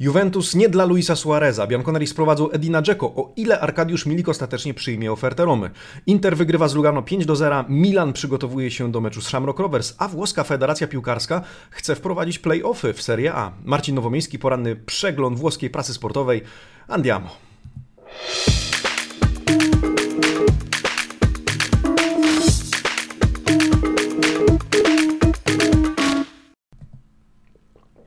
Juventus nie dla Luisa Suareza. Bianconeri sprowadzą Edina Dzeko. O ile Arkadiusz Milik ostatecznie przyjmie ofertę Romy. Inter wygrywa z Lugano 5 do 0. Milan przygotowuje się do meczu z Shamrock Rovers, a włoska Federacja Piłkarska chce wprowadzić play-offy w Serie A. Marcin Nowomiejski, poranny przegląd włoskiej prasy sportowej. Andiamo.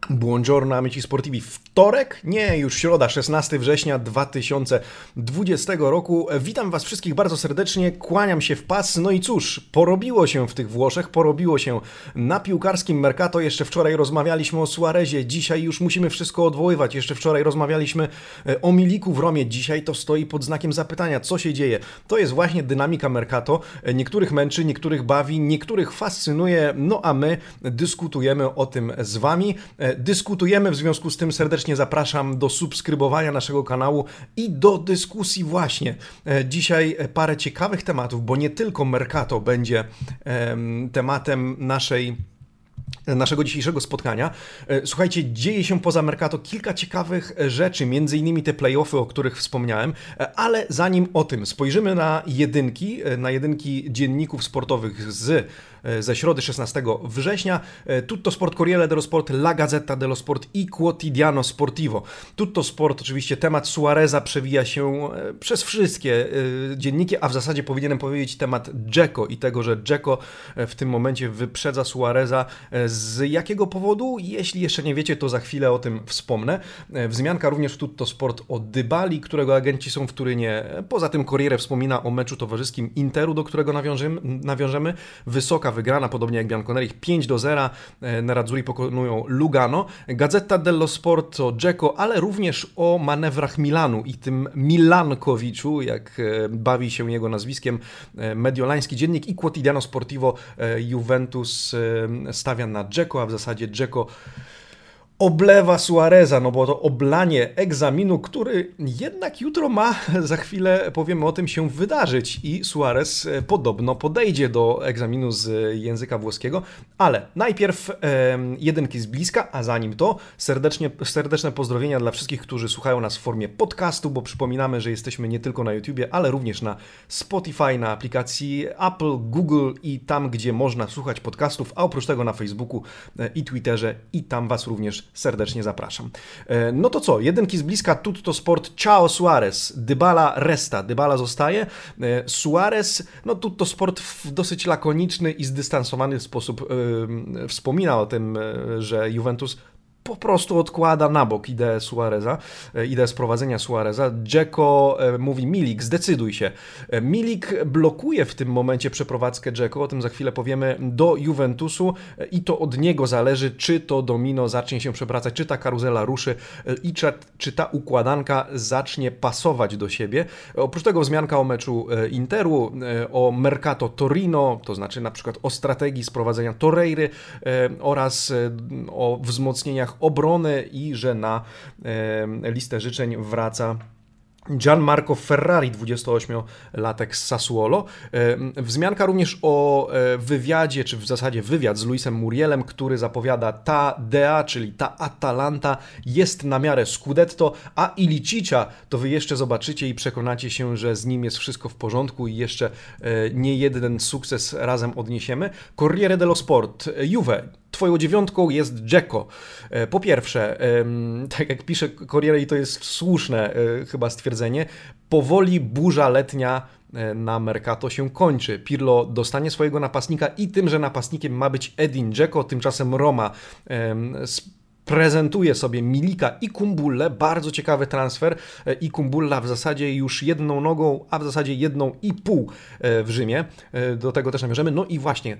Buongiorno amici sportivi. Wtorek? Nie, już środa, 16 września 2020 roku. Witam Was wszystkich bardzo serdecznie, kłaniam się w pas. No i cóż, porobiło się w tych Włoszech, porobiło się na piłkarskim Mercato. Jeszcze wczoraj rozmawialiśmy o Suarezie, dzisiaj już musimy wszystko odwoływać. Jeszcze wczoraj rozmawialiśmy e, o Miliku w Romie, dzisiaj to stoi pod znakiem zapytania, co się dzieje. To jest właśnie dynamika Mercato. E, niektórych męczy, niektórych bawi, niektórych fascynuje, no a my dyskutujemy o tym z Wami. E, dyskutujemy, w związku z tym serdecznie zapraszam do subskrybowania naszego kanału i do dyskusji właśnie. E, dzisiaj parę ciekawych tematów, bo nie tylko Mercato będzie tematem naszej naszego dzisiejszego spotkania. E, słuchajcie, dzieje się poza Mercato kilka ciekawych rzeczy, między innymi te playoffy, o których wspomniałem, e, ale zanim o tym spojrzymy na jedynki, na jedynki dzienników sportowych z E, ze środy 16 września. E, Tutto Sport, Corriere dello Sport, La Gazzetta dello Sport i Quotidiano Sportivo. Tutto Sport, oczywiście temat Suareza przewija się e, przez wszystkie dzienniki, a w zasadzie powinienem powiedzieć temat Dzeko i tego, że Dzeko w tym momencie wyprzedza Suareza. Z jakiego powodu? Jeśli jeszcze nie wiecie, to za chwilę o tym wspomnę. Wzmianka również w Tutto Sport o Dybali, którego agenci są w Turynie. Poza tym Corriere wspomina o meczu towarzyskim Interu, do którego nawiążemy. Wysoka wygrana, podobnie jak Bianconeri, 5 do 0. E, Nerazzurri pokonują Lugano. Gazeta dello Sport o Dzeko, ale również o manewrach Milanu i tym Milankowiczu, jak e, bawi się jego nazwiskiem e, mediolański dziennik i Quotidiano Sportivo Juventus stawia na Dzeko, a w zasadzie Dzeko oblewa Suareza, no bo to oblanie egzaminu, który jednak jutro ma, za chwilę powiemy o tym, się wydarzyć i Suarez e, podobno podejdzie do egzaminu z języka włoskiego, ale najpierw e, jedynki z bliska, a zanim to serdecznie, serdeczne pozdrowienia dla wszystkich, którzy słuchają nas w formie podcastu, bo przypominamy, że jesteśmy nie tylko na YouTubie, ale również na Spotify, na aplikacji Apple, Google i tam, gdzie można słuchać podcastów, a oprócz tego na Facebooku e, i Twitterze i tam Was również serdecznie zapraszam. E, no to co, jedynki z bliska, Tutto Sport, Ciao Suarez, Dybala resta, Dybala zostaje, e, Suarez, no Tutto Sport w dosyć lakoniczny i zdystansowany sposób yy, wspomina o tym, że Juventus po prostu odkłada na bok ideę Suareza, e, ideę sprowadzenia Suareza. Dzeko e, mówi Milik, zdecyduj się. E, Milik blokuje w tym momencie przeprowadzkę Dzeko, o tym za chwilę powiemy, do Juventusu i to od niego zależy, czy to domino zacznie się przewracać, czy ta karuzela ruszy i czy, czy ta układanka zacznie pasować do siebie. Oprócz tego wzmianka o meczu Interu, o Mercato Torino, to znaczy na przykład o strategii sprowadzenia Torreiry oraz o wzmocnieniach obrony i że na listę życzeń wraca Gianmarco Ferrari, 28-latek z Sassuolo. Wzmianka również o e, wywiadzie, czy w zasadzie wywiad z Luisem Murielem, który zapowiada ta Dea, czyli ta Atalanta jest na miarę Scudetto, a Ilicicia to wy jeszcze zobaczycie i przekonacie się, że z nim jest wszystko w porządku i jeszcze e, nie jeden sukces razem odniesiemy. Corriere dello Sport, Juve, Twoją dziewiątką jest Dzeko. E, po pierwsze, tak jak pisze Corriere i to jest słuszne e, chyba stwierdzenie, powoli burza letnia e, na Mercato się kończy. Pirlo dostanie swojego napastnika i tymże napastnikiem ma być Edin Dzeko, tymczasem Roma prezentuje sobie Milika i Kumbulle, bardzo ciekawy transfer e, i Kumbulla w zasadzie już jedną nogą, a w zasadzie jedną i pół e, w Rzymie, e, do tego też nawiążemy. No i właśnie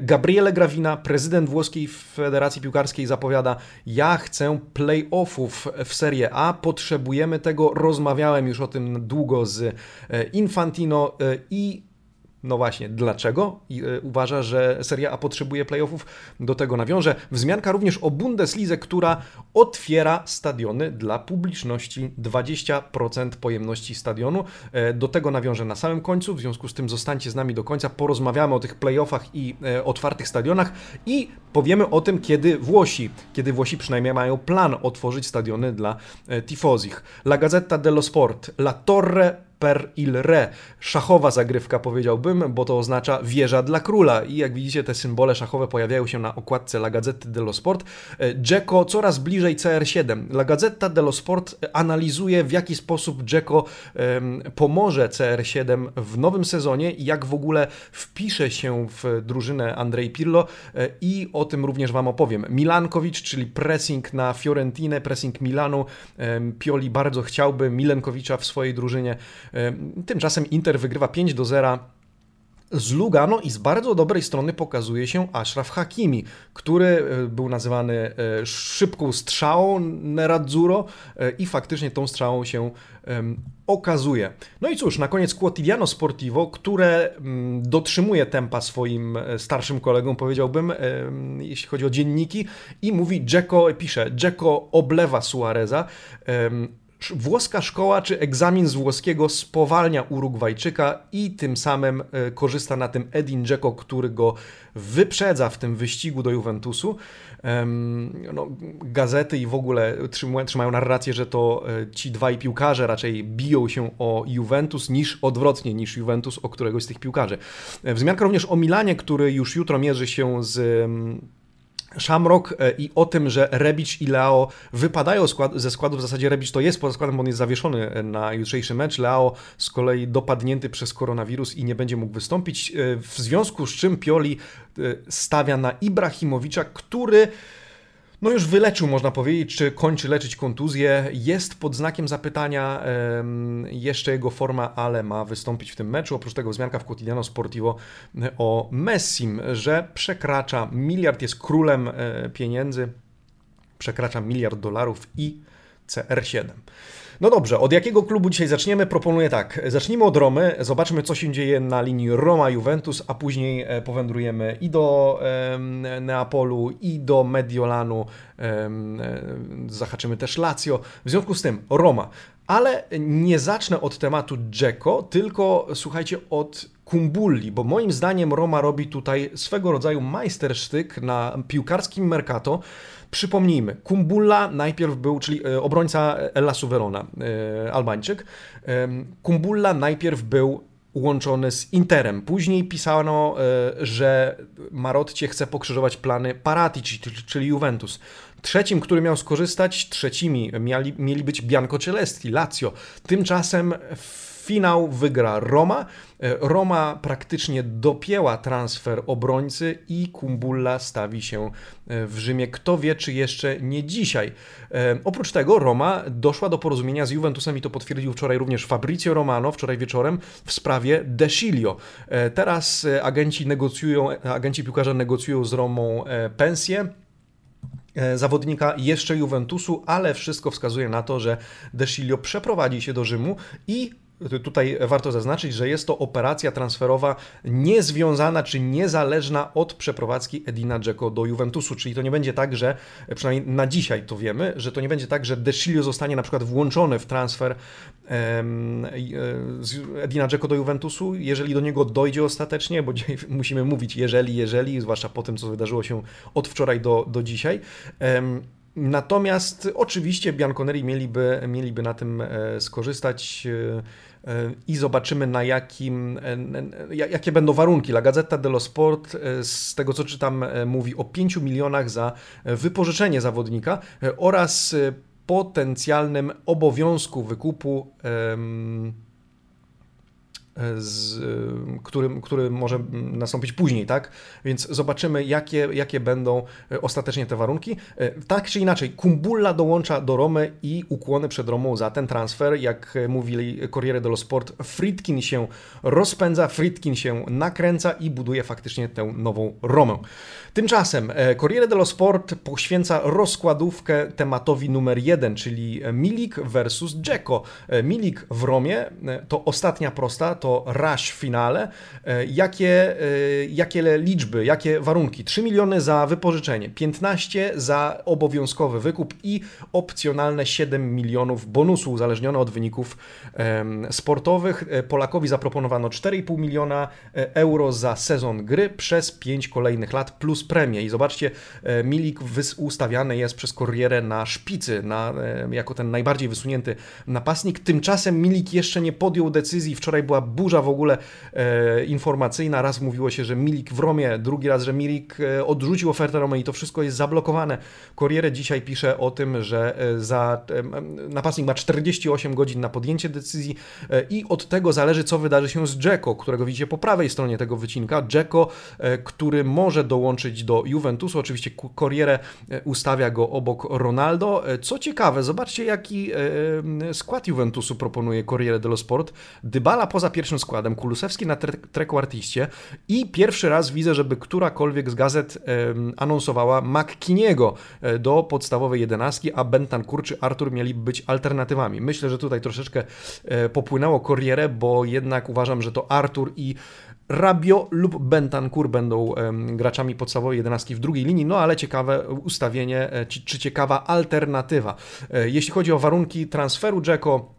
Gabriele Gravina, prezydent włoskiej Federacji Piłkarskiej zapowiada, ja chcę playoffów w Serie A, potrzebujemy tego, rozmawiałem już o tym długo z Infantino i No właśnie, dlaczego I, y, uważa, że Seria A potrzebuje playoffów? Do tego nawiążę. Wzmianka również o Bundeslidze, która otwiera stadiony dla publiczności. 20% pojemności stadionu. E, do tego nawiążę na samym końcu, w związku z tym zostańcie z nami do końca. Porozmawiamy o tych playoffach i e, otwartych stadionach i powiemy o tym, kiedy Włosi, kiedy Włosi przynajmniej mają plan otworzyć stadiony dla tifozich. La Gazzetta dello Sport, La Torre per il re. Szachowa zagrywka powiedziałbym, bo to oznacza wieża dla króla. I jak widzicie, te symbole szachowe pojawiają się na okładce La Gazzetta dello Sport. Dzeko coraz bliżej CR7. La Gazzetta dello Sport analizuje, w jaki sposób Dzeko pomoże CR7 w nowym sezonie i jak w ogóle wpisze się w drużynę Andrzej Pirlo e, i o tym również Wam opowiem. Milankowicz, czyli pressing na Fiorentinę, pressing Milanu. Pioli bardzo chciałby Milenkowicza w swojej drużynie. Tymczasem Inter wygrywa 5 do 0 z Lugano i z bardzo dobrej strony pokazuje się Ashraf Hakimi, który e, był nazywany e, szybką strzałą Nerazzurro e, i faktycznie tą strzałą się okazuje. No i cóż, na koniec Quotidiano Sportivo, które mm, dotrzymuje tempa swoim starszym kolegom, powiedziałbym, jeśli chodzi o dzienniki i mówi, Dzeko, pisze, Dzeko oblewa Suareza, Włoska szkoła czy egzamin z włoskiego spowalnia Urugwajczyka i tym samym e, korzysta na tym Edin Dzeko, który go wyprzedza w tym wyścigu do Juventusu. No, gazety i w ogóle trzymają narrację, że to e, ci dwaj piłkarze raczej biją się o Juventus niż odwrotnie, niż Juventus o któregoś z tych piłkarzy. E, wzmianka również o Milanie, który już jutro mierzy się z Shamrock e, i o tym, że Rebic i Leo wypadają ze składu, w zasadzie Rebic to jest poza składem, bo on jest zawieszony e, na jutrzejszy mecz, Leo z kolei dopadnięty przez koronawirus i nie będzie mógł wystąpić, e, w związku z czym Pioli stawia na Ibrahimowicza, który no już wyleczył, można powiedzieć, czy kończy leczyć kontuzję. Jest pod znakiem zapytania jeszcze jego forma, ale ma wystąpić w tym meczu. Oprócz tego wzmianka w Quotidiano Sportivo o Messim, że przekracza miliard, jest królem e, pieniędzy, przekracza miliard dolarów i CR7. No dobrze, od jakiego klubu dzisiaj zaczniemy? Proponuję tak. Zacznijmy od Romy, zobaczmy co się dzieje na linii Roma-Juventus, a później e, powędrujemy i do Neapolu, i do Mediolanu, e, zahaczymy też Lazio. W związku z tym Roma. Ale nie zacznę od tematu Dzeko, tylko słuchajcie od Kumbulli, bo moim zdaniem Roma robi tutaj swego rodzaju majstersztyk na piłkarskim Mercato. Przypomnijmy, Kumbulla najpierw był, czyli e, obrońca Ella Verona, e, Albańczyk. Kumbulla najpierw był łączony z Interem. Później pisano, e, że Marotcie chce pokrzyżować plany Paratici, czyli Juventus. Trzecim, który miał skorzystać, trzecimi mieli, mieli być Bianco Celesti, Lazio. Tymczasem finał wygra Roma. E, Roma praktycznie dopięła transfer obrońcy i Kumbulla stawi się e, w Rzymie. Kto wie, czy jeszcze nie dzisiaj. E, oprócz tego Roma doszła do porozumienia z Juventusem i to potwierdził wczoraj również Fabrizio Romano, wczoraj wieczorem, w sprawie Desilio. Teraz agenci negocjują, agenci piłkarza negocjują z Romą pensję zawodnika jeszcze Juventusu, ale wszystko wskazuje na to, że Desilio przeprowadzi się do Rzymu i Tutaj warto zaznaczyć, że jest to operacja transferowa niezwiązana czy niezależna od przeprowadzki Edina Dzeko do Juventusu, czyli to nie będzie tak, że przynajmniej na dzisiaj to wiemy, że to nie będzie tak, że Desilio zostanie na przykład włączony w transfer um, Edina Dzeko do Juventusu, jeżeli do niego dojdzie ostatecznie, bo dzisiaj musimy mówić jeżeli, jeżeli, zwłaszcza po tym, co wydarzyło się od wczoraj do, do dzisiaj. Natomiast oczywiście Bianconeri mieliby, mieliby na tym e, skorzystać e, e, i zobaczymy na jakim, jakie będą warunki. La Gazzetta dello Sport z tego co czytam mówi o 5 milionach za wypożyczenie zawodnika oraz potencjalnym obowiązku wykupu z, który, który może nastąpić później, tak? Więc zobaczymy, jakie, jakie będą e, ostatecznie te warunki. E, tak czy inaczej, Kumbulla dołącza do Romy i ukłony przed Romą za ten transfer. Jak mówili Corriere dello Sport, Fritkin się rozpędza, Fritkin się nakręca i buduje faktycznie tę nową Romę. Tymczasem e, Corriere dello Sport poświęca rozkładówkę tematowi numer jeden, czyli Milik versus Dzeko. Milik w Romie to ostatnia prosta, to rush w finale. Jakie, jakie liczby, jakie warunki? 3 miliony za wypożyczenie, 15 za obowiązkowy wykup i opcjonalne 7 milionów bonusu uzależnione od wyników sportowych. Polakowi zaproponowano 4,5 miliona euro za sezon gry przez 5 kolejnych lat plus premię. I zobaczcie, Milik ustawiany jest przez Corrierę na szpicy, na, jako ten najbardziej wysunięty napastnik. Tymczasem Milik jeszcze nie podjął decyzji. Wczoraj była burza w ogóle e, informacyjna. Raz mówiło się, że Milik w Romie, drugi raz, że Milik e, odrzucił ofertę Romy i to wszystko jest zablokowane. Corriere dzisiaj pisze o tym, że e, za, e, napastnik ma 48 godzin na podjęcie decyzji i od tego zależy, co wydarzy się z Dzeko, którego widzicie po prawej stronie tego wycinka. Dzeko, który może dołączyć do Juventusu. Oczywiście Corriere ustawia go obok Ronaldo. Co ciekawe, zobaczcie, jaki skład Juventusu proponuje Corriere dello Sport. Dybala poza pierwszym składem, Kulusewski na trequartiście i pierwszy raz widzę, żeby którakolwiek z gazet anonsowała McKiniego e, do podstawowej jedenastki, a Bentancur czy Artur mieli być alternatywami. Myślę, że tutaj troszeczkę e, popłynęło Corriere, bo jednak uważam, że to Artur i Rabio lub Bentancur będą graczami podstawowej jedenastki w drugiej linii, no ale ciekawe ustawienie, e, czy, czy ciekawa alternatywa. Jeśli chodzi o warunki transferu Jacko,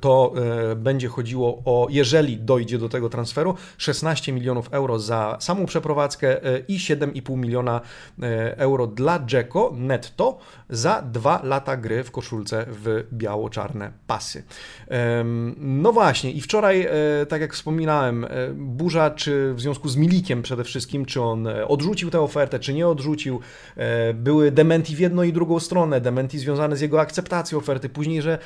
to e, będzie chodziło o, jeżeli dojdzie do tego transferu, 16 milionów euro za samą przeprowadzkę e, i 7,5 miliona e, euro dla Dzeko netto za dwa lata gry w koszulce w biało-czarne pasy. No właśnie, i wczoraj, tak jak wspominałem, burza, czy w związku z Milikiem przede wszystkim, czy on odrzucił tę ofertę, czy nie odrzucił. Były dementi w jedną i drugą stronę, dementi związane z jego akceptacją oferty, później, że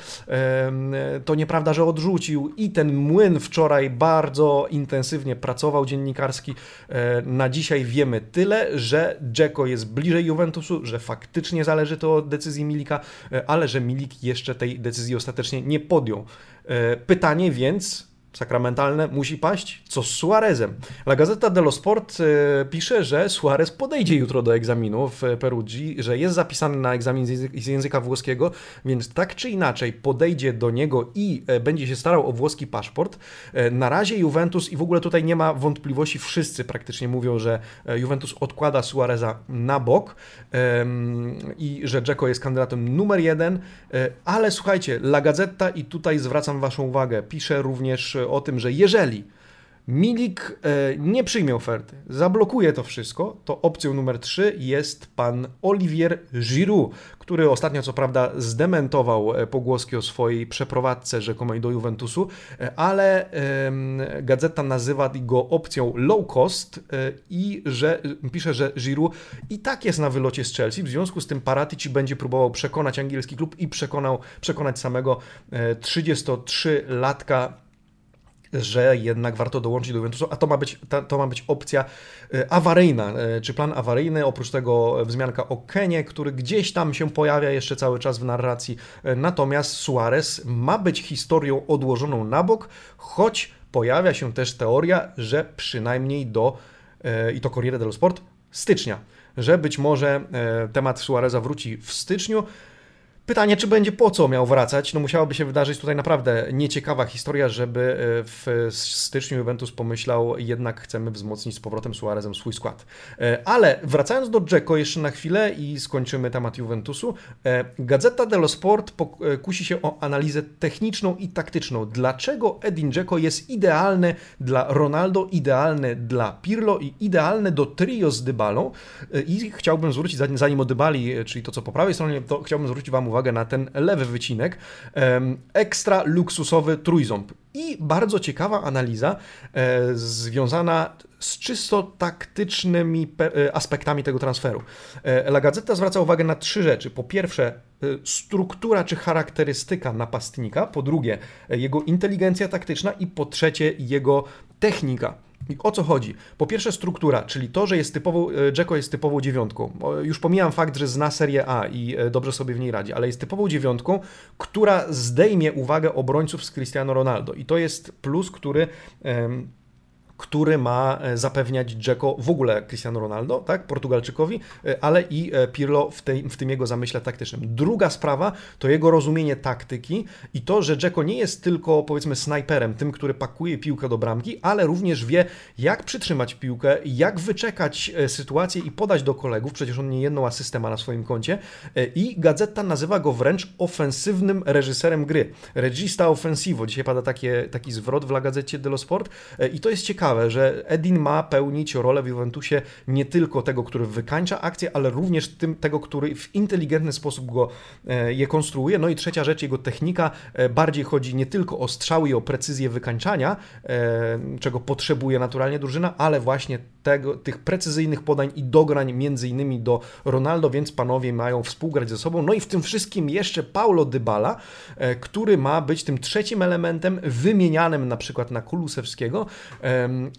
to to nieprawda, że odrzucił i ten młyn wczoraj bardzo intensywnie pracował dziennikarski. E, na dzisiaj wiemy tyle, że Dzeko jest bliżej Juventusu, że faktycznie zależy to od decyzji Milika, e, ale że Milik jeszcze tej decyzji ostatecznie nie podjął. E, pytanie więc, sakramentalne musi paść. Co z Suarezem? La Gazzetta dello Sport e, pisze, że Suarez podejdzie jutro do egzaminu w Perugii, że jest zapisany na egzamin z języka włoskiego, więc tak czy inaczej podejdzie do niego i e, będzie się starał o włoski paszport. E, na razie Juventus i w ogóle tutaj nie ma wątpliwości, wszyscy praktycznie mówią, że Juventus odkłada Suareza na bok i że Dzeko jest kandydatem numer jeden, ale słuchajcie, La Gazzetta i tutaj zwracam Waszą uwagę, pisze również o tym, że jeżeli Milik e, nie przyjmie oferty, zablokuje to wszystko, to opcją numer 3 jest pan Olivier Giroud, który ostatnio co prawda zdementował e, pogłoski o swojej przeprowadzce rzekomej do Juventusu, e, ale gazeta nazywa go opcją low cost i że pisze, że Giroud i tak jest na wylocie z Chelsea, w związku z tym Paratici będzie próbował przekonać angielski klub i przekonał, przekonać samego 33-latka że jednak warto dołączyć do Juventusu, a to ma być, to ma być opcja e, awaryjna, e, czy plan awaryjny, oprócz tego wzmianka o Kenie, który gdzieś tam się pojawia jeszcze cały czas w narracji, e, natomiast Suarez ma być historią odłożoną na bok, choć pojawia się też teoria, że przynajmniej do, i to Corriere dello Sport, stycznia, że być może temat Suareza wróci w styczniu, Pytanie, czy będzie po co miał wracać? No musiałaby się wydarzyć tutaj naprawdę nieciekawa historia, żeby e, w styczniu Juventus pomyślał, jednak chcemy wzmocnić z powrotem Suarezem swój skład. E, ale wracając do Dzeko jeszcze na chwilę i skończymy temat Juventusu. E, Gazeta dello Sport kusi się o analizę techniczną i taktyczną. Dlaczego Edin Dzeko jest idealny dla Ronaldo, idealny dla Pirlo i idealny do trio z Dybalą? I chciałbym zwrócić, zanim o Dybali, czyli to co po prawej stronie, to chciałbym zwrócić Wam uwagę na ten lewy wycinek. Ekstra luksusowy trójząb. I bardzo ciekawa analiza e, związana z czysto taktycznymi e, aspektami tego transferu. E, La Gazzetta zwraca uwagę na trzy rzeczy. Po pierwsze, struktura czy charakterystyka napastnika, po drugie, jego inteligencja taktyczna i po trzecie, jego technika. O co chodzi? Po pierwsze struktura, czyli to, że jest typową, e, Jacko jest typową dziewiątką. Już pomijam fakt, że zna Serię A i e, dobrze sobie w niej radzi, ale jest typową dziewiątką, która zdejmie uwagę obrońców z Cristiano Ronaldo. I to jest plus, który który ma e, zapewniać Dzeko, w ogóle Cristiano Ronaldo, tak, Portugalczykowi, e, ale i e, Pirlo w, tej, w tym jego zamyśle taktycznym. Druga sprawa to jego rozumienie taktyki i to, że Dzeko nie jest tylko powiedzmy snajperem, tym, który pakuje piłkę do bramki, ale również wie, jak przytrzymać piłkę, jak wyczekać sytuację i podać do kolegów, przecież on nie jedną asystę ma na swoim koncie i Gazeta nazywa go wręcz ofensywnym reżyserem gry. Regista offensivo, dzisiaj pada takie, taki zwrot w La Gazecie dello Sport i to jest ciekawe, ciekawe, że Edin ma pełnić rolę w Juventusie nie tylko tego, który wykańcza akcję, ale również tym, tego, który w inteligentny sposób go, e, je konstruuje. No i trzecia rzecz, jego technika. E, bardziej chodzi nie tylko o strzały i o precyzję wykańczania, e, czego potrzebuje naturalnie drużyna, ale właśnie tego, tych precyzyjnych podań i dograń między innymi do Ronaldo, więc panowie mają współgrać ze sobą. No i w tym wszystkim jeszcze Paulo Dybala, który ma być tym trzecim elementem wymienianym na przykład na Kulusewskiego,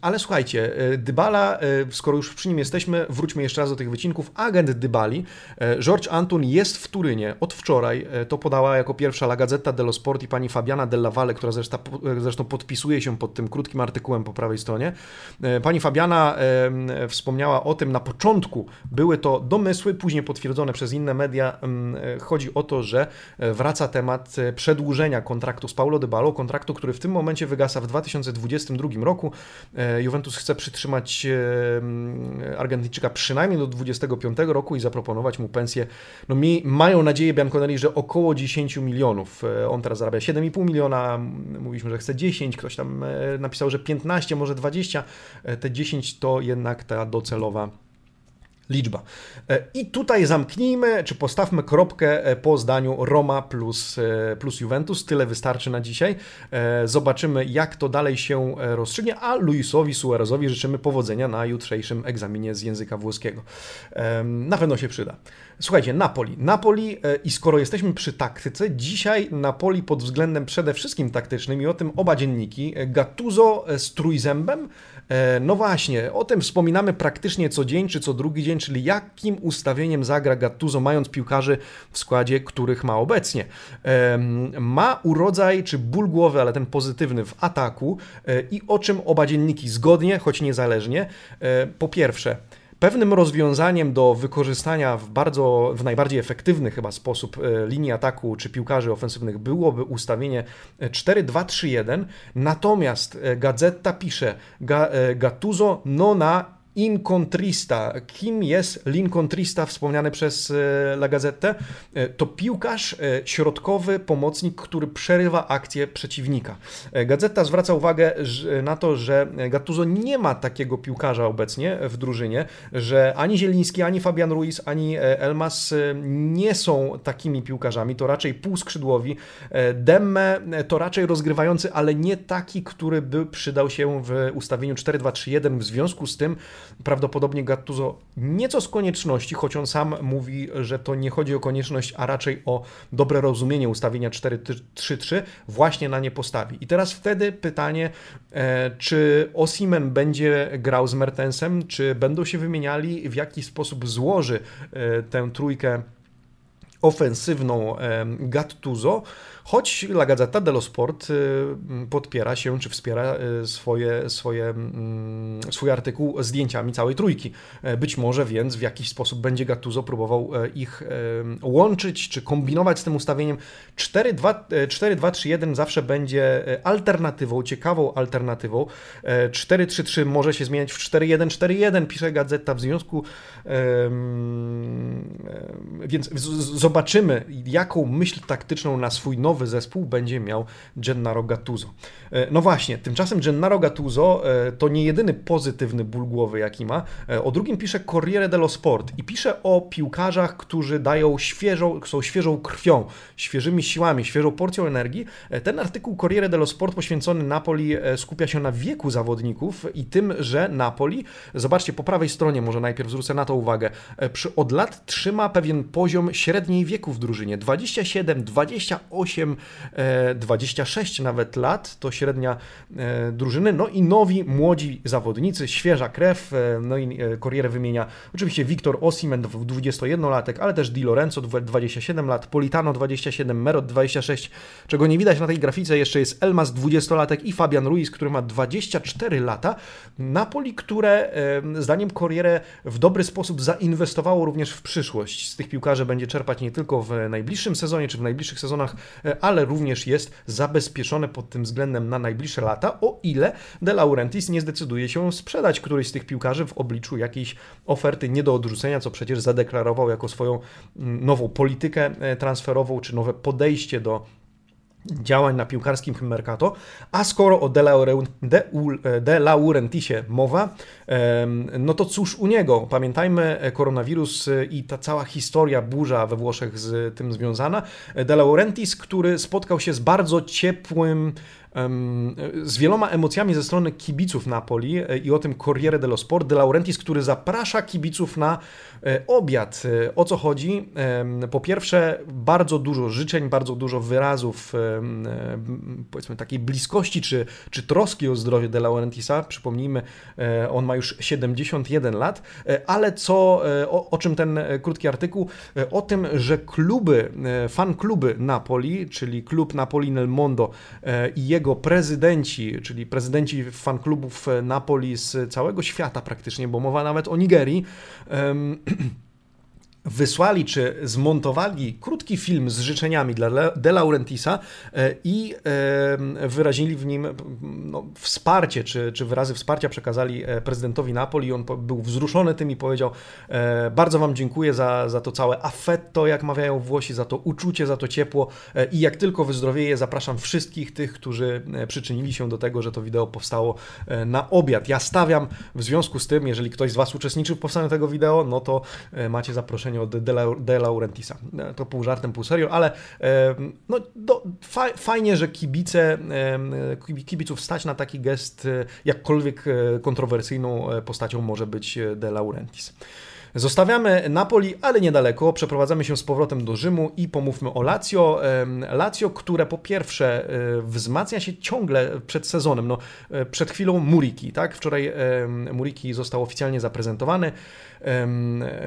ale słuchajcie, e, Dybala, e, skoro już przy nim jesteśmy, wróćmy jeszcze raz do tych wycinków. Agent Dybali, e, George Anton jest w Turynie od wczoraj. To podała jako pierwsza La Gazzetta dello Sport i pani Fabiana Della Valle, która zresztą, zresztą podpisuje się pod tym krótkim artykułem po prawej stronie. Pani Fabiana wspomniała o tym na początku. Były to domysły, później potwierdzone przez inne media. Chodzi o to, że wraca temat przedłużenia kontraktu z Paulo Dybalo, kontraktu, który w tym momencie wygasa w 2022 roku. E, Juventus chce przytrzymać e, Argentyńczyka przynajmniej do 25 roku i zaproponować mu pensję. No mi mają nadzieję Bianconeri, że około 10 milionów. E, on teraz zarabia 7,5 miliona, mówiliśmy, że chce 10, ktoś tam napisał, że 15, może 20. Te 10 to jednak ta docelowa liczba. E, I tutaj zamknijmy, czy postawmy kropkę e, po zdaniu Roma plus, e, plus Juventus. Tyle wystarczy na dzisiaj. Zobaczymy, jak to dalej się rozstrzygnie, a Luisowi Suarezowi życzymy powodzenia na jutrzejszym egzaminie z języka włoskiego. Na pewno się przyda. Słuchajcie, Napoli. Napoli i skoro jesteśmy przy taktyce, dzisiaj Napoli pod względem przede wszystkim taktycznym i o tym oba dzienniki, Gattuso z trójzębem, no właśnie, o tym wspominamy praktycznie co dzień czy co drugi dzień, czyli jakim ustawieniem zagra Gattuso, mając piłkarzy w składzie, których ma obecnie. Ma urodzaj czy ból głowy, ale ten pozytywny w ataku e, i o czym oba dzienniki zgodnie, choć niezależnie. E, po pierwsze, Pewnym rozwiązaniem do wykorzystania w bardzo, w najbardziej efektywny chyba sposób e, linii ataku czy piłkarzy ofensywnych byłoby ustawienie 4-2-3-1. Natomiast Gazetta pisze Gattuso nona Incontrista. Kim jest Lincontrista wspomniany przez e, La Gazetę? E, to piłkarz e, środkowy, pomocnik, który przerywa akcję przeciwnika. Gazeta zwraca uwagę na to, że Gattuso nie ma takiego piłkarza obecnie w drużynie, że ani Zieliński, ani Fabian Ruiz, ani Elmas nie są takimi piłkarzami, to raczej półskrzydłowi. Demme to raczej rozgrywający, ale nie taki, który by przydał się w ustawieniu 4-2-3-1 w związku z tym prawdopodobnie Gattuso nieco z konieczności, choć on sam mówi, że to nie chodzi o konieczność, a raczej o dobre rozumienie ustawienia 4-3-3, właśnie na nie postawi. I teraz wtedy pytanie, e, czy Osimen będzie grał z Mertensem, czy będą się wymieniali, w jaki sposób złoży e, tę trójkę ofensywną Gattuso, choć La Gazzetta dello Sport y, podpiera się, czy wspiera y, swoje, swoje, mm, swój artykuł zdjęciami całej trójki. E, być może więc w jakiś sposób będzie Gattuso próbował e, ich łączyć, czy kombinować z tym ustawieniem. 4-2-3-1 e, zawsze będzie alternatywą, ciekawą alternatywą. 4-3-3 może się zmieniać w 4-1-4-1, pisze Gazeta, w związku więc zobaczymy, jaką myśl taktyczną na swój nowy zespół będzie miał Gennaro Gattuso. E, no właśnie, tymczasem Gennaro Gattuso e, to nie jedyny pozytywny ból głowy, jaki ma. E, o drugim pisze Corriere dello Sport i pisze o piłkarzach, którzy dają świeżą, są świeżą krwią, świeżymi siłami, świeżą porcją energii. Ten artykuł Corriere dello Sport poświęcony Napoli skupia się na wieku zawodników i tym, że Napoli, zobaczcie po prawej stronie, może najpierw zwrócę na to uwagę, przy od lat trzyma pewien poziom średniej średniej wieku w drużynie 27, 28, 26 nawet lat to średnia drużyny. No i nowi, młodzi zawodnicy, świeża krew. No i karierę wymienia oczywiście Wiktor Osimen, 21-latek, ale też Di Lorenzo, 27 lat, Politano, 27, Merot, 26. Czego nie widać na tej grafice, jeszcze jest Elmas, 20-latek i Fabian Ruiz, który ma 24 lata. Napoli, które zdaniem Corriere w dobry sposób zainwestowało również w przyszłość. Z tych piłkarzy będzie czerpać nie tylko w najbliższym sezonie czy w najbliższych sezonach, e, ale również jest zabezpieczone pod tym względem na najbliższe lata, o ile De Laurentiis nie zdecyduje się sprzedać któryś z tych piłkarzy w obliczu jakiejś oferty nie do odrzucenia, co przecież zadeklarował jako swoją mm, nową politykę e, transferową czy nowe podejście do działań na piłkarskim Mercato, a skoro o De, Laurentisie mowa, no to cóż u niego? Pamiętajmy, e, koronawirus e, i ta cała historia, burza we Włoszech z tym związana. De Laurentis, który spotkał się z bardzo ciepłym z wieloma emocjami ze strony kibiców Napoli e, i o tym Corriere dello Sport De Laurentiis, który zaprasza kibiców na e, obiad. E, o co chodzi? Po pierwsze, bardzo dużo życzeń, bardzo dużo wyrazów powiedzmy takiej bliskości czy, czy troski o zdrowie De Laurentisa. Przypomnijmy, on ma już 71 lat, ale co, o, o czym ten krótki artykuł? O tym, że kluby, fan kluby Napoli, czyli klub Napoli nel Mondo i jego jego prezydenci, czyli prezydenci fanklubów Napoli z całego świata praktycznie, bo mowa nawet o Nigerii, wysłali czy zmontowali krótki film z życzeniami dla De Laurentisa e, i wyrazili w nim no, wsparcie, czy, czy wyrazy wsparcia przekazali e, prezydentowi Napoli. On był wzruszony tym i powiedział: e, Bardzo Wam dziękuję za, za to całe affetto, jak mawiają Włosi, za to uczucie, za to ciepło. I jak tylko wyzdrowieję, zapraszam wszystkich tych, którzy przyczynili się do tego, że to wideo powstało na obiad. Ja stawiam w związku z tym, jeżeli ktoś z Was uczestniczy w powstaniu tego wideo, no to macie zaproszenie od De Laurentisa. E, to pół żartem, pół serio, ale e, no, do, fajnie, że kibice, e, kibiców stać na taki gest, jakkolwiek kontrowersyjną postacią może być De Laurentis. Zostawiamy Napoli, ale niedaleko. Przeprowadzamy się z powrotem do Rzymu i pomówmy o Lazio. Lazio, które po pierwsze wzmacnia się ciągle przed sezonem. No, przed chwilą Muriki, tak? Wczoraj Muriki został oficjalnie zaprezentowany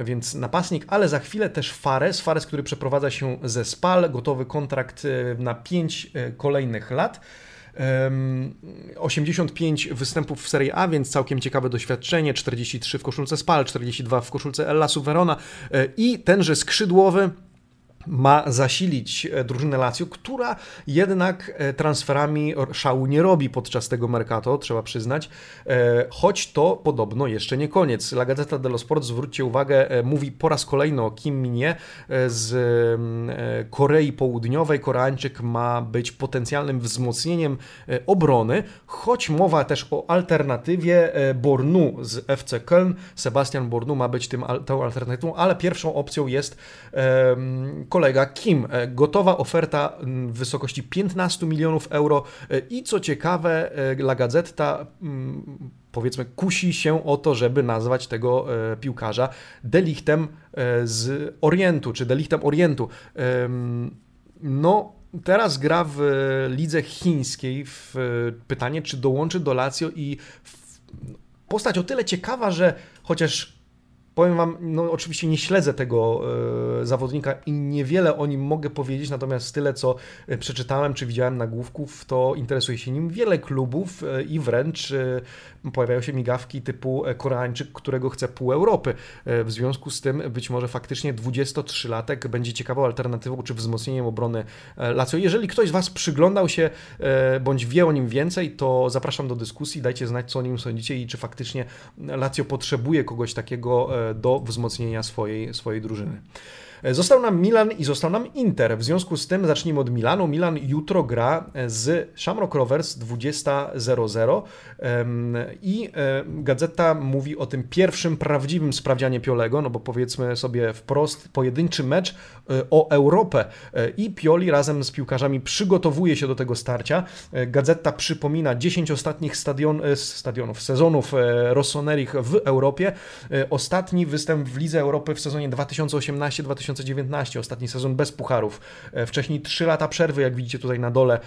więc napastnik, ale za chwilę też Fares, Fares, który przeprowadza się ze Spal, gotowy kontrakt e, na 5 e, kolejnych lat. 85 występów w Serie A, więc całkiem ciekawe doświadczenie. 43 w koszulce Spal, 42 w koszulce Ellasu Verona e, i tenże skrzydłowy ma zasilić e, drużynę Lazio, która jednak e, transferami szału nie robi podczas tego Mercato, trzeba przyznać, e, choć to podobno jeszcze nie koniec. La Gazzetta dello Sport, zwróćcie uwagę, mówi po raz kolejny o Kim Minie z Korei Południowej. Koreańczyk ma być potencjalnym wzmocnieniem obrony, choć mowa też o alternatywie Bornu z FC Köln. Sebastian Bornu ma być tym, tą alternatywą, ale pierwszą opcją jest kolega Kim. E, gotowa oferta w wysokości 15 milionów euro e, i co ciekawe, e, La Gazzetta powiedzmy kusi się o to, żeby nazwać tego piłkarza delichtem z Orientu, czy delichtem Orientu. No, teraz gra w lidze chińskiej. W pytanie, czy dołączy do Lazio i postać o tyle ciekawa, że chociaż Powiem Wam, no oczywiście nie śledzę tego e, zawodnika i niewiele o nim mogę powiedzieć, natomiast tyle, co e, przeczytałem czy widziałem nagłówków, to interesuje się nim wiele klubów e, i wręcz pojawiają się migawki typu Koreańczyk, którego chce pół Europy. W związku z tym być może faktycznie 23-latek będzie ciekawą alternatywą czy wzmocnieniem obrony Lazio. Jeżeli ktoś z Was przyglądał się bądź wie o nim więcej, to zapraszam do dyskusji, dajcie znać, co o nim sądzicie i czy faktycznie Lazio potrzebuje kogoś takiego do wzmocnienia swojej, swojej drużyny. E, został nam Milan i został nam Inter. W związku z tym zacznijmy od Milanu. Milan jutro gra z Shamrock Rovers 20.00 i e, gazeta mówi o tym pierwszym prawdziwym sprawdzianie Piolego, no bo powiedzmy sobie wprost, pojedynczy mecz e, o Europę i Pioli razem z piłkarzami przygotowuje się do tego starcia. Gazeta przypomina 10 ostatnich stadion, stadionów, sezonów Rossonerich w Europie. Ostatni występ w Lidze Europy w sezonie 2018-2019 2019, ostatni sezon bez pucharów. Wcześniej 3 lata przerwy, jak widzicie tutaj na dole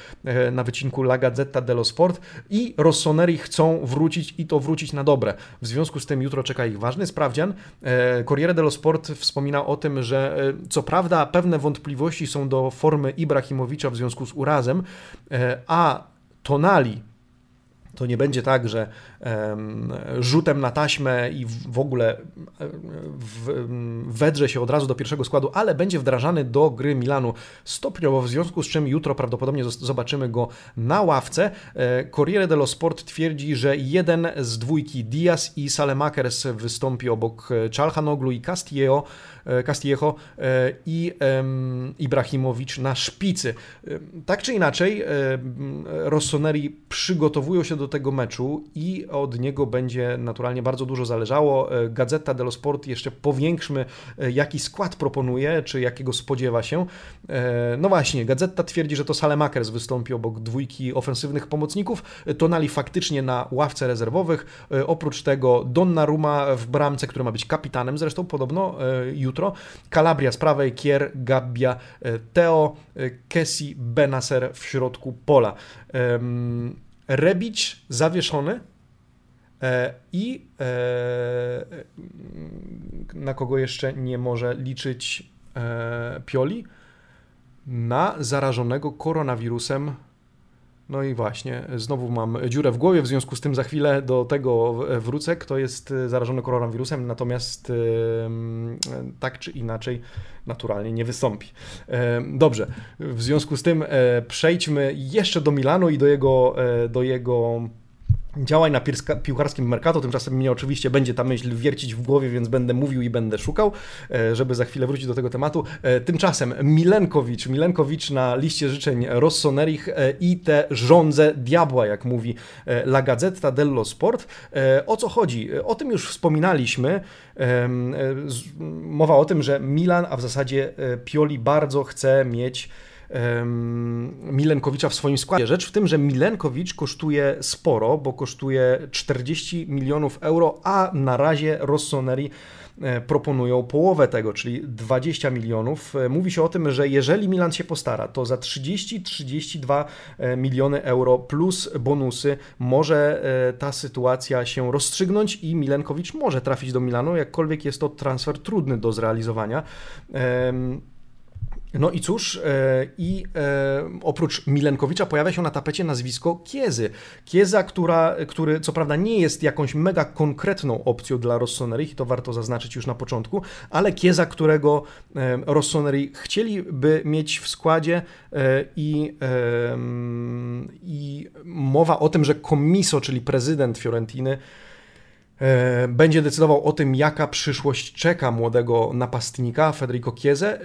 na wycinku La Gazzetta dello Sport i Rossoneri chcą wrócić i to wrócić na dobre. W związku z tym jutro czeka ich ważny sprawdzian. Corriere dello Sport wspomina o tym, że co prawda pewne wątpliwości są do formy Ibrahimowicza w związku z urazem, a Tonali to nie będzie tak, że rzutem na taśmę i w ogóle wedrze się od razu do pierwszego składu, ale będzie wdrażany do gry Milanu stopniowo, w związku z czym jutro prawdopodobnie zobaczymy go na ławce. E, Corriere dello Sport twierdzi, że jeden z dwójki Diaz i Salemakers wystąpi obok Czalhanoglu i Castillejo, e, Castillejo e, i Ibrahimowicz na szpicy. Tak czy inaczej, Rossoneri przygotowują się do tego meczu i od niego będzie naturalnie bardzo dużo zależało. E, Gazeta dello Sport jeszcze powiększmy, e, jaki skład proponuje, czy jakiego spodziewa się. E, no właśnie, Gazeta twierdzi, że to Salemakers wystąpi obok dwójki ofensywnych pomocników. Tonali faktycznie na ławce rezerwowych. Oprócz tego Donnarumma w bramce, który ma być kapitanem zresztą podobno jutro. Calabria z prawej, Kier, Gabbia, Teo, Kessi, Benacer w środku pola. Rebić zawieszony i e, na kogo jeszcze nie może liczyć e, Pioli? Na zarażonego koronawirusem no i właśnie, znowu mam dziurę w głowie, w związku z tym za chwilę do tego wrócę, kto jest zarażony koronawirusem, natomiast tak czy inaczej naturalnie nie wystąpi. Dobrze, w związku z tym przejdźmy jeszcze do Milanu i do jego, do jego działań na piłkarskim Mercato. Tymczasem mnie oczywiście będzie ta myśl wiercić w głowie, więc będę mówił i będę szukał, e, żeby za chwilę wrócić do tego tematu. E, tymczasem Milenkowicz, Milenkowicz na liście życzeń Rossonerich e, i te żądze diabła, jak mówi La Gazzetta dello Sport. O co chodzi? O tym już wspominaliśmy. Mowa o tym, że Milan, a w zasadzie Pioli bardzo chce mieć Milenkowicza w swoim składzie. Rzecz w tym, że Milenkowicz kosztuje sporo, bo kosztuje 40 milionów euro, a na razie Rossoneri e, proponują połowę tego, czyli 20 milionów. E, mówi się o tym, że jeżeli Milan się postara, to za 30-32 e, miliony euro plus bonusy może ta sytuacja się rozstrzygnąć i Milenkowicz może trafić do Milanu, jakkolwiek jest to transfer trudny do zrealizowania. No i cóż, e, i e, oprócz Milenkowicza pojawia się na tapecie nazwisko Kiezy. Kieza, która, który co prawda nie jest jakąś mega konkretną opcją dla Rossoneri, to warto zaznaczyć już na początku, ale Kieza, którego e, Rossoneri chcieliby mieć w składzie i, i mowa o tym, że Komiso, czyli prezydent Fiorentiny, będzie decydował o tym, jaka przyszłość czeka młodego napastnika Federico Chieze.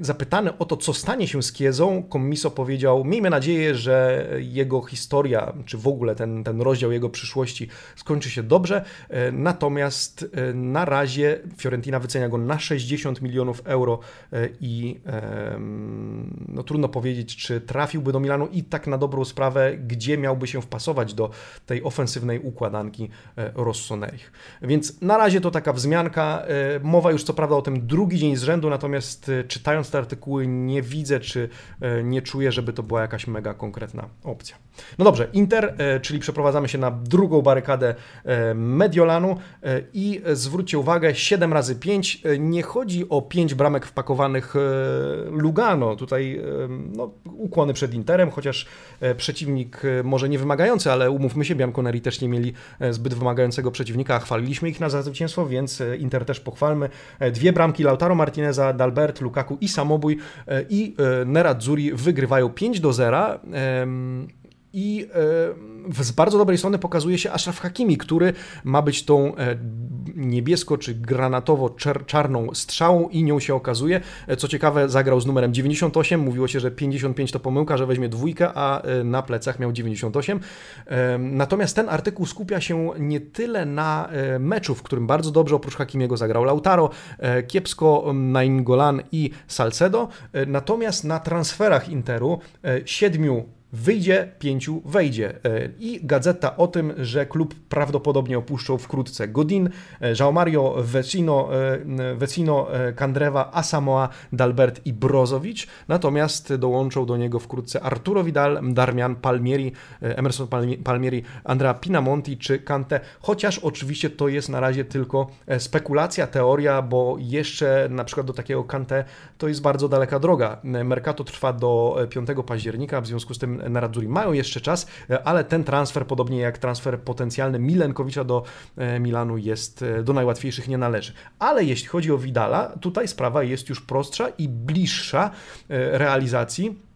Zapytany o to, co stanie się z Chiezą, Commiso powiedział: Miejmy nadzieję, że jego historia, czy w ogóle ten, ten rozdział jego przyszłości skończy się dobrze. E, natomiast e, na razie Fiorentina wycenia go na 60 milionów euro i no, trudno powiedzieć, czy trafiłby do Milanu i tak na dobrą sprawę, gdzie miałby się wpasować do tej ofensywnej układanki Rosso. Więc na razie to taka wzmianka. E, mowa już co prawda o tym drugi dzień z rzędu, natomiast e, czytając te artykuły nie widzę, czy e, nie czuję, żeby to była jakaś mega konkretna opcja. No dobrze, Inter, czyli przeprowadzamy się na drugą barykadę Mediolanu i zwróćcie uwagę, 7 razy 5 nie chodzi o 5 bramek wpakowanych Lugano. Tutaj no, ukłony przed Interem, chociaż przeciwnik może nie wymagający, ale umówmy się, Bianconeri też nie mieli zbyt wymagającego przeciwnika, chwaliliśmy ich na zwycięstwo, więc e, Inter też pochwalmy. E, dwie bramki Lautaro Martineza, Dalbert, Lukaku i samobój e, i Nerazzurri wygrywają 5 do 0 i z bardzo dobrej strony pokazuje się Ashraf Hakimi, który ma być tą e, niebiesko czy granatowo-czarną strzałą i nią się okazuje. E, co ciekawe, zagrał z numerem 98. Mówiło się, że 55 to pomyłka, że weźmie dwójkę, a e, na plecach miał 98. Natomiast ten artykuł skupia się nie tyle na meczu, w którym bardzo dobrze oprócz Hakimiego zagrał Lautaro, kiepsko Nainggolan i Salcedo, natomiast na transferach Interu siedmiu wyjdzie, pięciu wejdzie. I gazeta o tym, że klub prawdopodobnie opuszczą wkrótce Godin, João Mario, Vecino, Vecino Kandrewa, Asamoah, Dalbert i Brozowicz. Natomiast dołączą do niego wkrótce Arturo Vidal, Darmian Palmieri, Emerson Palmieri, Andrea Pinamonti czy Kante, chociaż oczywiście to jest na razie tylko spekulacja, teoria, bo jeszcze na przykład do takiego Kante to jest bardzo daleka droga. Mercato trwa do 5 października, w związku z tym Nerazzurri mają jeszcze czas, ale ten transfer, podobnie jak transfer potencjalny Milenkowicza do e, Milanu jest e, do najłatwiejszych nie należy. Ale jeśli chodzi o Vidala, tutaj sprawa jest już prostsza i bliższa e, realizacji E,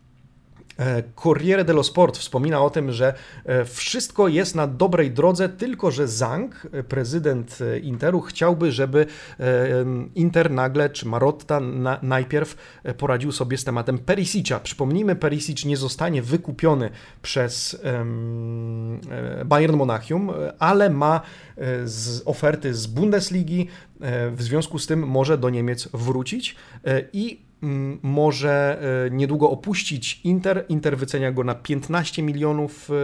Corriere dello Sport wspomina o tym, że e, wszystko jest na dobrej drodze, tylko że Zang, e, prezydent Interu, chciałby, żeby Inter nagle, czy Marotta na, najpierw poradził sobie z tematem Perisic'a. Przypomnijmy, Perisic nie zostanie wykupiony przez Bayern Monachium, ale ma z oferty z Bundesligi, w związku z tym może do Niemiec wrócić i może e, niedługo opuścić Inter. Inter wycenia go na 15 milionów e,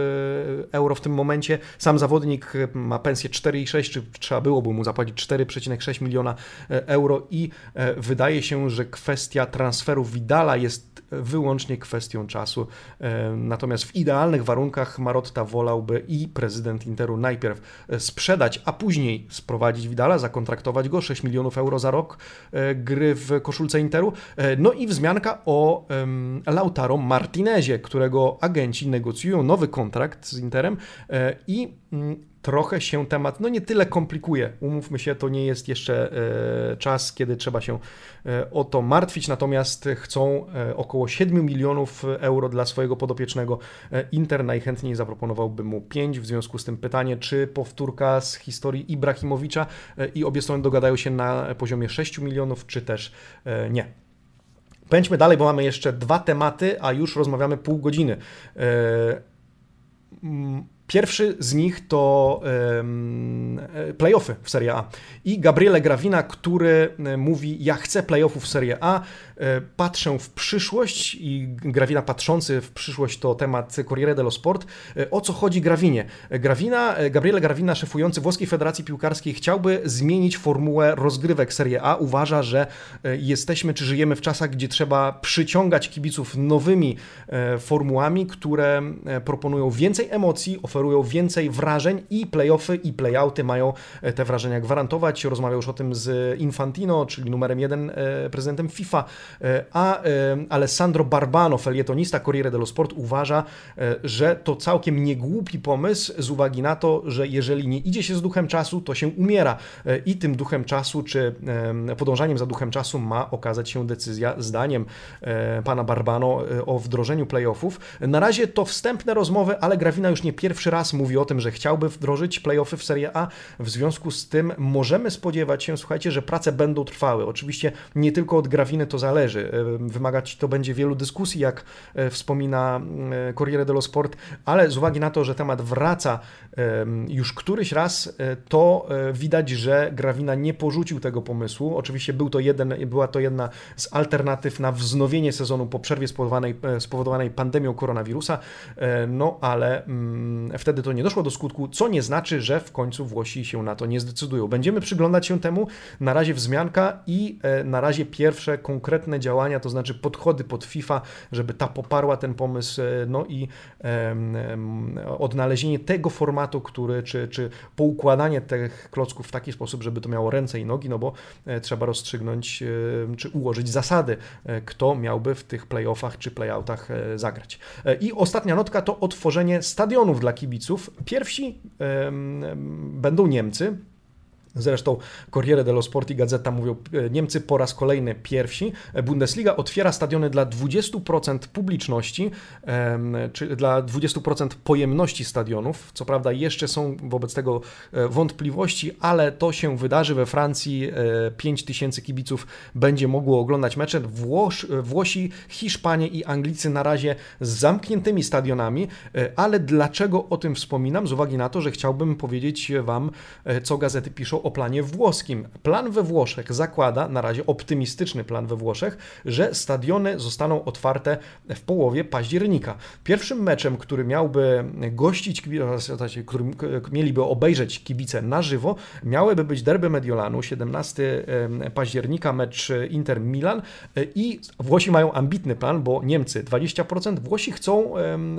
euro w tym momencie. Sam zawodnik e, ma pensję 4,6, czy trzeba byłoby mu zapłacić 4,6 miliona euro i wydaje się, że kwestia transferu Vidala jest wyłącznie kwestią czasu. Natomiast w idealnych warunkach Marotta wolałby i prezydent Interu najpierw sprzedać, a później sprowadzić Vidala, zakontraktować go 6 milionów euro za rok gry w koszulce Interu E, no i wzmianka o Lautaro Martinezie, którego agenci negocjują nowy kontrakt z Interem e, i trochę się temat, no nie tyle komplikuje. Umówmy się, to nie jest jeszcze e, czas, kiedy trzeba się e, o to martwić, natomiast chcą e, około 7 milionów euro dla swojego podopiecznego. Inter najchętniej zaproponowałby mu 5, w związku z tym pytanie, czy powtórka z historii Ibrahimowicza i obie strony dogadają się na poziomie 6 milionów, czy też nie. Pędźmy dalej, bo mamy jeszcze dwa tematy, a już rozmawiamy pół godziny. Pierwszy z nich to e, playoffy w Serie A. I Gabriele Gravina, który e, mówi: Ja chcę playoffów w Serie A, patrzę w przyszłość i Gravina patrzący w przyszłość to temat Corriere dello Sport. O co chodzi Gravinie? Gravina, Gabriele Gravina, szefujący Włoskiej Federacji Piłkarskiej, chciałby zmienić formułę rozgrywek Serie A. Uważa, że jesteśmy czy żyjemy w czasach, gdzie trzeba przyciągać kibiców nowymi formułami, które proponują więcej emocji, oferują więcej wrażeń i playoffy i playouty mają e, te wrażenia gwarantować. Rozmawiał już o tym z Infantino, czyli numerem jeden e, prezydentem FIFA, e, a Alessandro Barbano, felietonista Corriere dello Sport uważa, że to całkiem niegłupi pomysł z uwagi na to, że jeżeli nie idzie się z duchem czasu, to się umiera i tym duchem czasu, czy podążaniem za duchem czasu ma okazać się decyzja zdaniem pana Barbano o wdrożeniu playoffów. Na razie to wstępne rozmowy, ale Grawina już nie pierwszy raz mówi o tym, że chciałby wdrożyć playoffy w Serie A. W związku z tym możemy spodziewać się, słuchajcie, że prace będą trwały. Oczywiście nie tylko od Grawiny to zależy. E, wymagać to będzie wielu dyskusji, jak e, wspomina e, Corriere dello Sport, ale z uwagi na to, że temat wraca już któryś raz, to widać, że Grawina nie porzucił tego pomysłu. Oczywiście był to jeden, była to jedna z alternatyw na wznowienie sezonu po przerwie spowodowanej, spowodowanej pandemią koronawirusa, no ale mm, wtedy to nie doszło do skutku, co nie znaczy, że w końcu Włosi się na to nie zdecydują. Będziemy przyglądać się temu, na razie wzmianka i na razie pierwsze konkretne działania, to znaczy podchody pod FIFA, żeby ta poparła ten pomysł, e, no i odnalezienie tego formatu, który, czy, czy poukładanie tych klocków w taki sposób, żeby to miało ręce i nogi, no bo e, trzeba rozstrzygnąć, czy ułożyć zasady, kto miałby w tych playoffach czy playoutach zagrać. I ostatnia notka to otworzenie stadionów dla kibiców. Pierwsi będą Niemcy, Zresztą Corriere dello Sport i Gazeta mówią, e, Niemcy po raz kolejny pierwsi. Bundesliga otwiera stadiony dla 20% publiczności, czy dla 20% pojemności stadionów. Co prawda jeszcze są wobec tego e, wątpliwości, ale to się wydarzy we Francji. 5 e, kibiców będzie mogło oglądać mecze. Włosi, Hiszpanie i Anglicy na razie z zamkniętymi stadionami, ale dlaczego o tym wspominam? Z uwagi na to, że chciałbym powiedzieć Wam, co gazety piszą o planie włoskim. Plan we Włoszech zakłada, na razie optymistyczny plan we Włoszech, że stadiony zostaną otwarte w połowie października. Pierwszym meczem, który miałby gościć, który mieliby obejrzeć kibice na żywo, miałyby być derby Mediolanu, 17 października, mecz Inter-Milan i Włosi mają ambitny plan, bo Niemcy 20%, Włosi chcą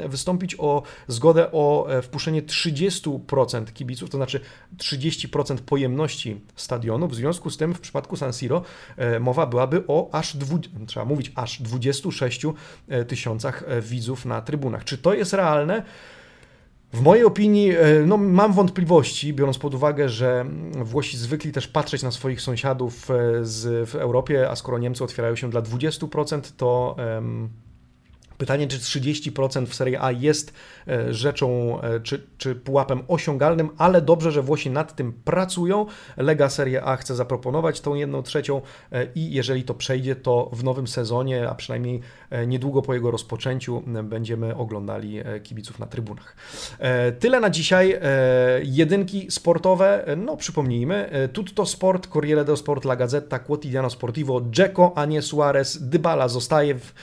wystąpić o zgodę o e, wpuszczenie 30% kibiców, to znaczy 30% pojemności stadionu. W związku z tym w przypadku San Siro e, mowa byłaby o aż, dwu, trzeba mówić, aż 26 e, tysiącach widzów na trybunach. Czy to jest realne? W mojej opinii no, mam wątpliwości, biorąc pod uwagę, że Włosi zwykli też patrzeć na swoich sąsiadów z, w Europie, a skoro Niemcy otwierają się dla 20%, to. Um, Pytanie, czy 30% w Serie A jest e, rzeczą, e, czy, czy pułapem osiągalnym, ale dobrze, że Włosi nad tym pracują. Lega Serie A chce zaproponować tą jedną trzecią e, i jeżeli to przejdzie, to w nowym sezonie, a przynajmniej niedługo po jego rozpoczęciu, będziemy oglądali kibiców na trybunach. Tyle na dzisiaj. Jedynki sportowe, no przypomnijmy, Tutto Sport, Corriere dello Sport, La Gazzetta, Quotidiano Sportivo, Dzeko, a nie Suarez, Dybala zostaje w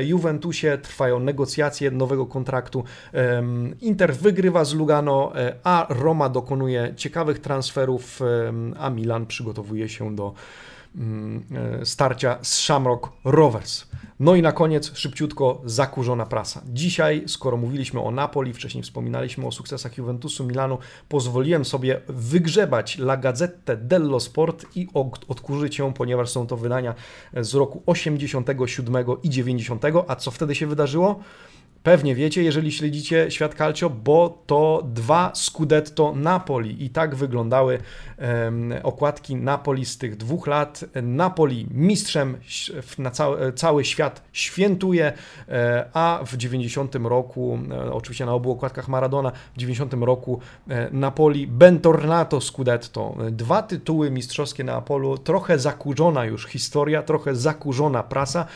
Juventusie trwają negocjacje nowego kontraktu. Inter wygrywa z Lugano, e, a Roma dokonuje ciekawych transferów, a Milan przygotowuje się do e, starcia z Shamrock Rovers. No i na koniec szybciutko zakurzona prasa. Dzisiaj, skoro mówiliśmy o Napoli, wcześniej wspominaliśmy o sukcesach Juventusu, Milanu, pozwoliłem sobie wygrzebać La Gazzetta dello Sport i odkurzyć ją, ponieważ są to wydania z roku 87 i 90. A co wtedy się wydarzyło? Pewnie wiecie, jeżeli śledzicie świat calcio, bo to dwa Scudetto Napoli i tak wyglądały um, okładki Napoli z tych dwóch lat. Napoli mistrzem na cały, cały świat świętuje, e, a w 90 roku, e, oczywiście na obu okładkach Maradona, w 90 roku e, Napoli Bentornato Scudetto. Dwa tytuły mistrzowskie na Apolu, trochę zakurzona już historia, trochę zakurzona prasa.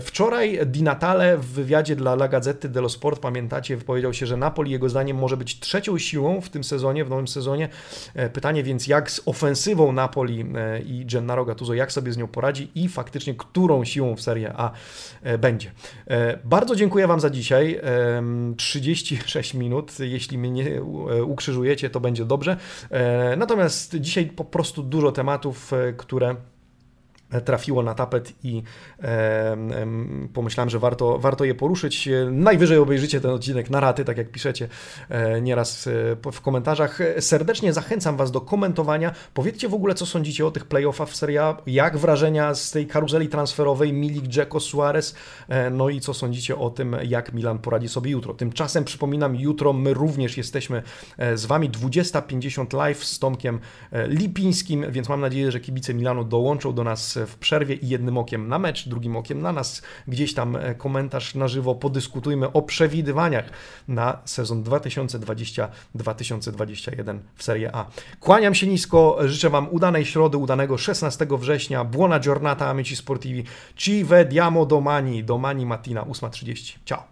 Wczoraj Di Natale w wywiadzie dla La Gazzetta Gazzety dello Sport, pamiętacie, wypowiedział się, że Napoli jego zdaniem może być trzecią siłą w tym sezonie, w nowym sezonie. E, pytanie więc, jak z ofensywą Napoli e, i Gennaro Gattuso, jak sobie z nią poradzi i faktycznie którą siłą w Serie A e, będzie. Bardzo dziękuję Wam za dzisiaj. 36 minut. Jeśli mnie nie ukrzyżujecie, to będzie dobrze. Natomiast dzisiaj po prostu dużo tematów, które trafiło na tapet i e, pomyślałem, że warto, warto je poruszyć. Najwyżej obejrzycie ten odcinek na raty, tak jak piszecie e, nieraz e, w komentarzach. Serdecznie zachęcam Was do komentowania. Powiedzcie w ogóle, co sądzicie o tych playoffach w Serie A, jak wrażenia z tej karuzeli transferowej Milik, Dzeko, Suarez, e, no i co sądzicie o tym, jak Milan poradzi sobie jutro. Tymczasem przypominam, jutro my również jesteśmy z Wami 20.50 live z Tomkiem Lipińskim, więc mam nadzieję, że kibice Milanu dołączą do nas w przerwie i jednym okiem na mecz, drugim okiem na nas. Gdzieś tam e, komentarz na żywo, podyskutujmy o przewidywaniach na sezon 2020-2021 w Serie A. Kłaniam się nisko, życzę Wam udanej środy, udanego 16 września. Buona giornata, amici sportivi. Ci vediamo domani, domani mattina, 8.30. Ciao!